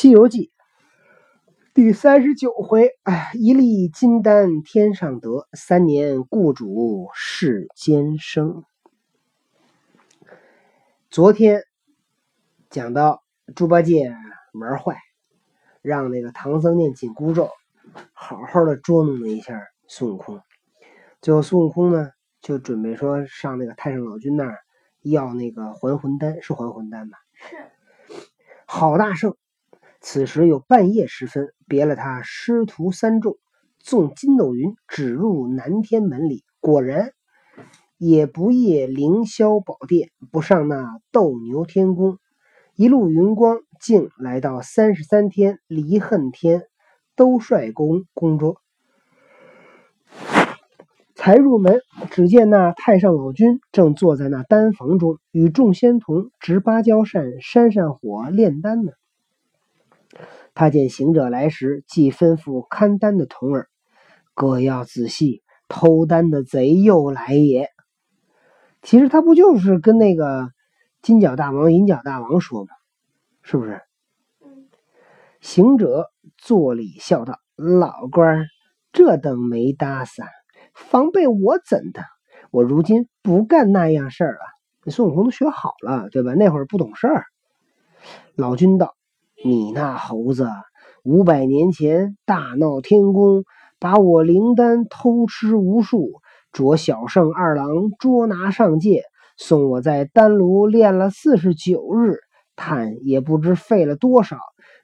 西游记第三十九回，哎，一粒金丹天上得，三年雇主世间生。昨天讲到猪八戒玩坏，让那个唐僧念紧箍咒，好好的捉弄了一下孙悟空。最后孙悟空呢，就准备说上那个太上老君那儿要那个还魂丹，是还魂丹吧？是。好大圣！此时有半夜时分，别了他师徒三众，纵筋斗云，指入南天门里。果然，也不夜凌霄宝殿，不上那斗牛天宫，一路云光，竟来到三十三天离恨天兜率宫宫中。才入门，只见那太上老君正坐在那丹房中，与众仙童执芭蕉扇、扇扇火炼丹呢。他见行者来时，即吩咐看丹的童儿：“各要仔细，偷丹的贼又来也。”其实他不就是跟那个金角大王、银角大王说吗？是不是？行者作礼笑道：“老官，这等没搭伞，防备我怎的？我如今不干那样事儿了。孙悟空都学好了，对吧？那会儿不懂事儿。”老君道。你那猴子，五百年前大闹天宫，把我灵丹偷吃无数，着小圣二郎捉拿上界，送我在丹炉炼了四十九日，叹也不知费了多少。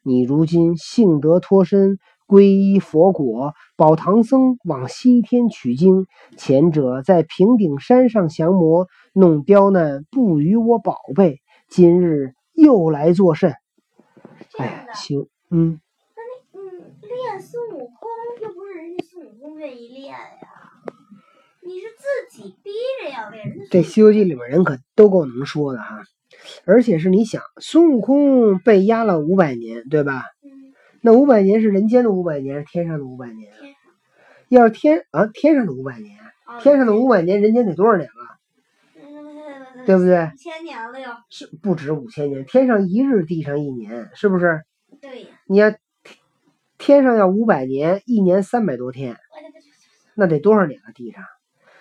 你如今幸得脱身，皈依佛果，保唐僧往西天取经。前者在平顶山上降魔，弄刁难不与我宝贝，今日又来作甚？哎，行，嗯。那你嗯，练孙悟空又不是人家孙悟空愿意练呀，你是自己逼着要练。这《西游记》里面人可都够能说的哈，而且是你想，孙悟空被压了五百年，对吧？嗯。那五百年是人间的五百年，是天上的五百年。要是天啊，天上的五百年，天上的五百年，人间得多少年了？对不对？五千年了哟，是不止五千年。天上一日，地上一年，是不是？对呀。你要天上要五百年，一年三百多天，那得多少年了？地上，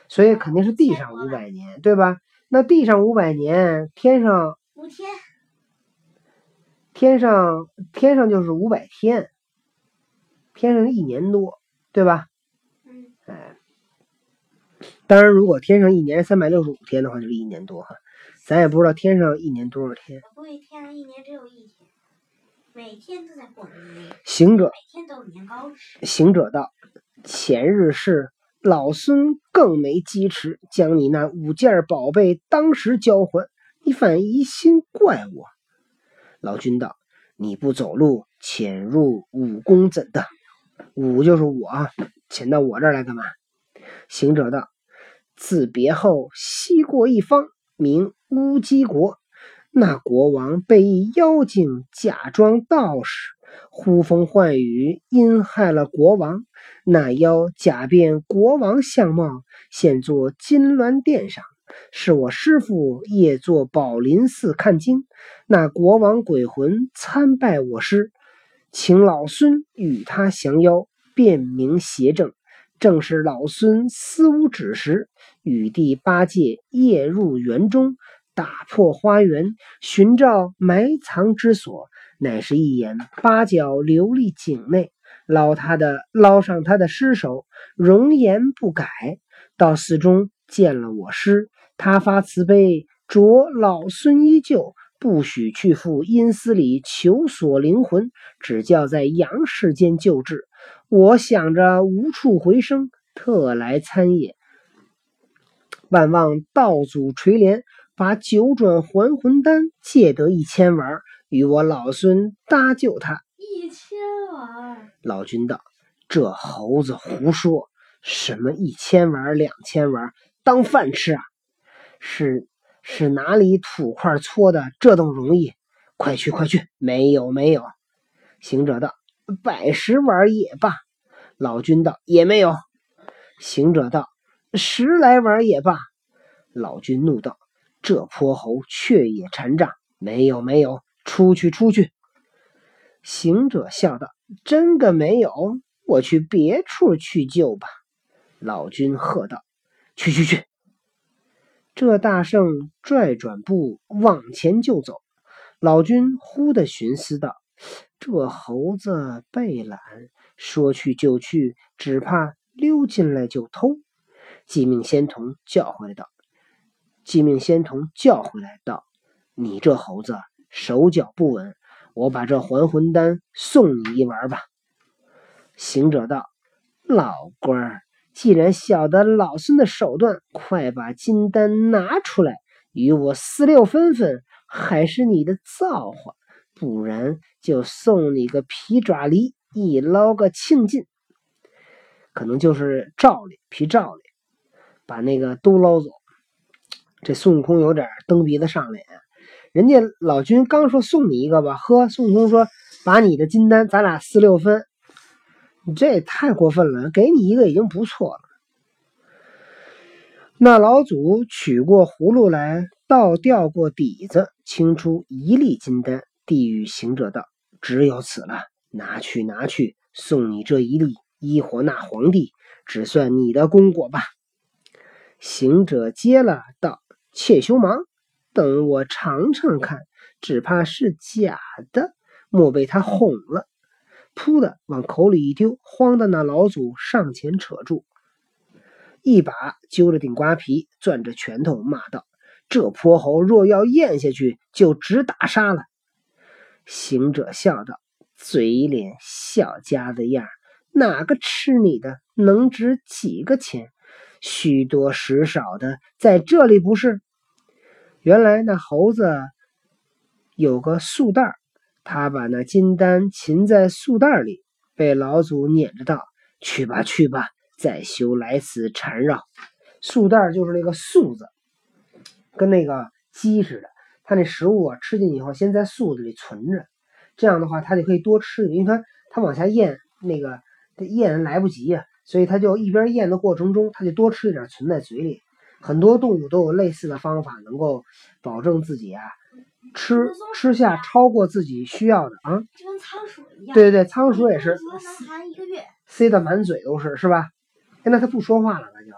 所以肯定是地上五百年，对吧？那地上五百年，天上五天，天上天上就是五百天，天上一年多，对吧？嗯。哎。当然，如果天上一年三百六十五天的话，就是一年多哈。咱也不知道天上一年多少天。我估计天上一年只有一天，每天都在过年。行者，每天都有年糕吃。行者道：“前日是老孙更没机持，将你那五件宝贝当时交还，你反疑心怪我。”老君道：“你不走路，潜入武功怎的？武就是我，潜到我这儿来干嘛？”行者道。自别后，西过一方，名乌鸡国。那国王被一妖精假装道士，呼风唤雨，阴害了国王。那妖假变国王相貌，现作金銮殿上，是我师傅夜坐宝林寺看经。那国王鬼魂参拜我师，请老孙与他降妖，辨明邪正。正是老孙思无止时，与第八戒夜入园中，打破花园，寻找埋藏之所，乃是一眼八角琉璃井内，捞他的捞上他的尸首，容颜不改。到寺中见了我师，他发慈悲，着老孙依旧，不许去赴阴司里求索灵魂，只叫在阳世间救治。我想着无处回生，特来参也。万望道祖垂怜，把九转还魂丹借得一千丸，与我老孙搭救他。一千丸。老君道：“这猴子胡说，什么一千丸、两千丸，当饭吃啊？是是哪里土块搓的？这等容易？快去快去！没有没有。”行者道。百十玩也罢，老君道也没有。行者道十来玩也罢，老君怒道：“这泼猴却也缠诈，没有没有，出去出去。”行者笑道：“真个没有，我去别处去救吧。”老君喝道：“去去去！”这大圣拽转步往前就走。老君忽地寻思道：“这猴子背懒，说去就去，只怕溜进来就偷。”即命仙童叫回来道：“即命仙童叫回来道，你这猴子手脚不稳，我把这还魂丹送你一丸吧。”行者道：“老官儿，既然晓得老孙的手段，快把金丹拿出来，与我四六分分。”还是你的造化，不然就送你个皮爪梨，一捞个清净。可能就是罩里皮罩里，把那个都捞走。这孙悟空有点蹬鼻子上脸，人家老君刚说送你一个吧，呵，孙悟空说把你的金丹，咱俩四六分。你这也太过分了，给你一个已经不错了。那老祖取过葫芦来。倒掉过底子，清出一粒金丹，地狱行者道：“只有此了，拿去拿去，送你这一粒，医活那皇帝，只算你的功果吧。”行者接了道：“且休忙，等我尝尝看，只怕是假的，莫被他哄了。”噗的往口里一丢，慌的那老祖上前扯住，一把揪着顶瓜皮，攥着拳头骂道。这泼猴若要咽下去，就直打杀了。行者笑道：“嘴脸小家子样，哪个吃你的能值几个钱？虚多实少的，在这里不是？原来那猴子有个素袋，他把那金丹擒在素袋里，被老祖撵着道：‘去吧，去吧，再休来此缠绕。’素袋就是那个素字。”跟那个鸡似的，它那食物啊吃进以后，先在宿子里存着，这样的话它就可以多吃。因为它它往下咽，那个咽来不及呀，所以它就一边咽的过程中，它就多吃一点存在嘴里。很多动物都有类似的方法，能够保证自己啊吃吃下超过自己需要的啊。就跟仓鼠一样。对对对，仓鼠也是。能含一个月。塞的满嘴都是，是吧？哎，那它不说话了，那就。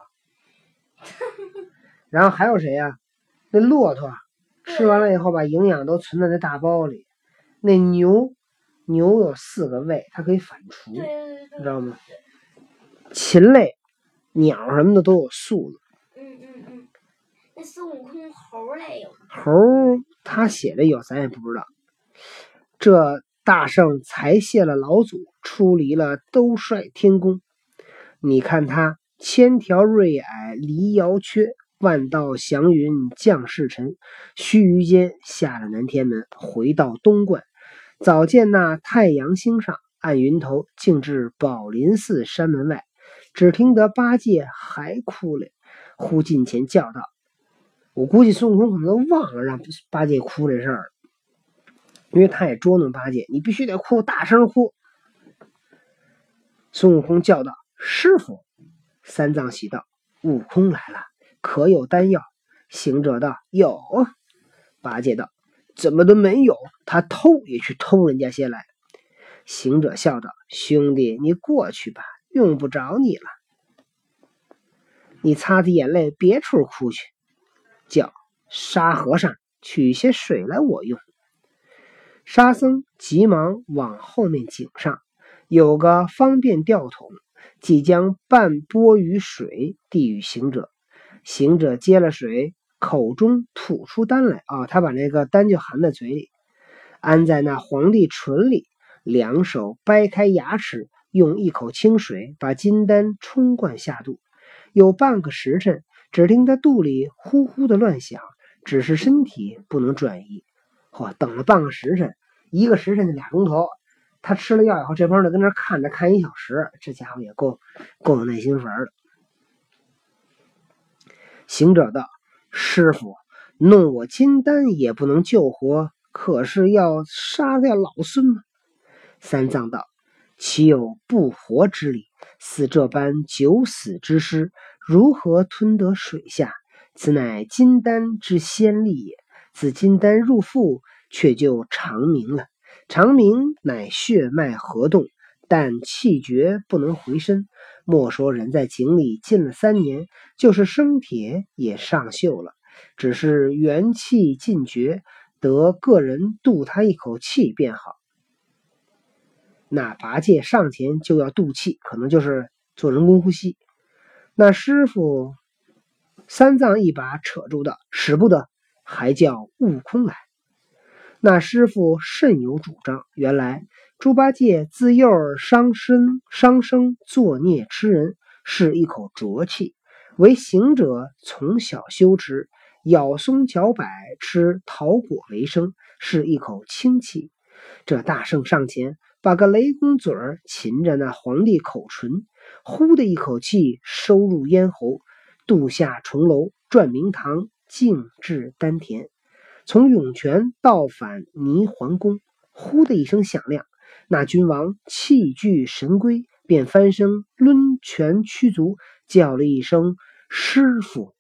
然后还有谁呀？那骆驼吃完了以后，把营养都存在那大包里。那牛，牛有四个胃，它可以反刍，你知道吗？禽类、鸟什么的都有素子。嗯嗯嗯。那孙悟空猴类有猴，他写的有，咱也不知道。这大圣才谢了老祖，出离了兜率天宫。你看他千条瑞霭离瑶缺。万道祥云降世尘，须臾间下了南天门，回到东观。早见那太阳星上，按云头，径至宝林寺山门外。只听得八戒还哭了，忽近前叫道：“我估计孙悟空可能都忘了让八戒哭这事儿，因为他也捉弄八戒，你必须得哭，大声哭。”孙悟空叫道：“师傅！”三藏喜道：“悟空来了。”可有丹药？行者道：“有。”八戒道：“怎么都没有？他偷也去偷人家些来。”行者笑道：“兄弟，你过去吧，用不着你了。你擦擦眼泪，别处哭去。叫沙和尚取些水来，我用。”沙僧急忙往后面井上有个方便吊桶，即将半钵雨水递与行者。行者接了水，口中吐出丹来啊！他把那个丹就含在嘴里，安在那皇帝唇里，两手掰开牙齿，用一口清水把金丹冲灌下肚。有半个时辰，只听他肚里呼呼的乱响，只是身体不能转移。嚯！等了半个时辰，一个时辰就俩钟头。他吃了药以后，这帮人跟那看着看一小时，这家伙也够够有耐心玩的。行者道：“师傅，弄我金丹也不能救活，可是要杀掉老孙吗？”三藏道：“岂有不活之理？似这般九死之尸，如何吞得水下？此乃金丹之仙力也。自金丹入腹，却就长明了。长鸣乃血脉合动，但气绝不能回身。莫说人在井里浸了三年，就是生铁也上锈了。只是元气尽绝，得个人渡他一口气便好。那八戒上前就要渡气，可能就是做人工呼吸。那师傅三藏一把扯住的，使不得，还叫悟空来。那师傅甚有主张。原来猪八戒自幼伤身伤生，作孽吃人，是一口浊气。为行者从小修持，咬松嚼柏，吃桃果为生，是一口清气。这大圣上前，把个雷公嘴儿擒着那皇帝口唇，呼的一口气收入咽喉，渡下重楼，转明堂，径至丹田。从涌泉到返泥环宫，呼的一声响亮，那君王气聚神归，便翻身抡拳屈足，叫了一声“师傅”，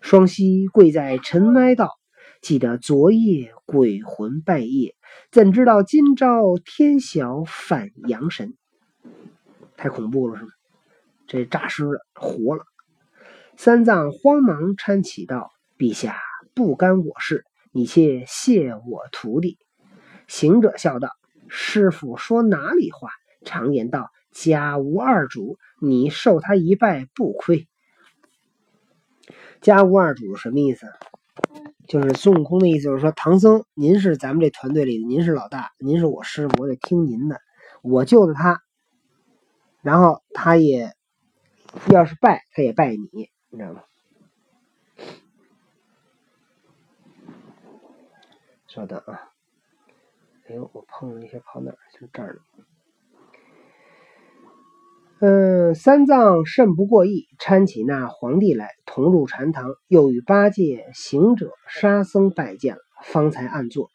双膝跪在尘埃道：“记得昨夜鬼魂拜谒，怎知道今朝天晓反阳神？太恐怖了，是吗？这诈尸了，活了。”三藏慌忙搀起道：“陛下不干我事。”你且谢我徒弟。行者笑道：“师傅说哪里话？常言道，家无二主，你受他一拜不亏。家无二主什么意思？就是孙悟空的意思，就是说唐僧，您是咱们这团队里的，您是老大，您是我师傅，我得听您的。我救了他，然后他也要是拜，他也拜你，你知道吗？”稍等啊！哎呦，我碰了一下，跑哪儿去？这儿了。嗯，三藏甚不过意，搀起那皇帝来，同入禅堂，又与八戒、行者、沙僧拜见了，方才暗坐。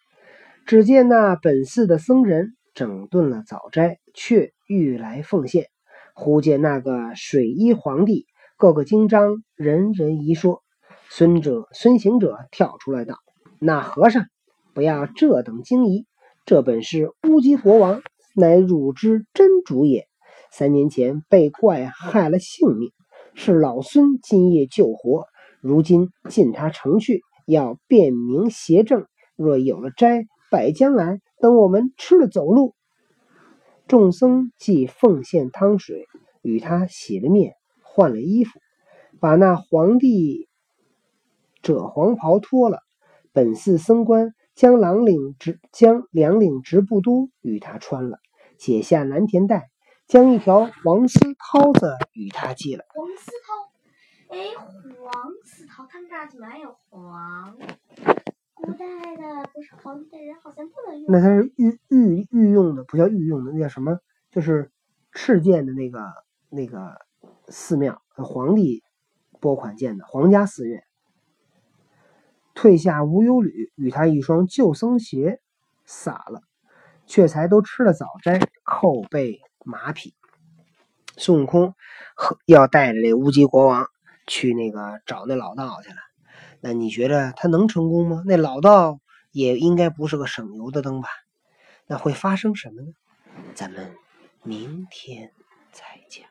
只见那本寺的僧人整顿了早斋，却欲来奉献。忽见那个水衣皇帝，个个经章，人人一说。孙者、孙行者跳出来道：“那和尚。”不要这等惊疑，这本是乌鸡国王，乃汝之真主也。三年前被怪害了性命，是老孙今夜救活。如今进他城去，要辨明邪正。若有了斋，摆将来，等我们吃了走路。众僧即奉献汤水，与他洗了面，换了衣服，把那皇帝褶黄袍脱了。本寺僧官。将两领直将两领直布都与他穿了，解下蓝田带，将一条黄丝绦子与他系了。黄丝绦，哎，黄丝绦，他们这儿怎么还有黄？古代的不是皇帝的人好像不能用。那它是御御御用的，不叫御用的，那叫什么？就是敕建的那个那个寺庙，皇帝拨款建的皇家寺院。退下无忧履，与他一双旧僧鞋撒了，却才都吃了早斋，扣备马匹。孙悟空要带着这乌鸡国王去那个找那老道去了。那你觉得他能成功吗？那老道也应该不是个省油的灯吧？那会发生什么呢？咱们明天再讲。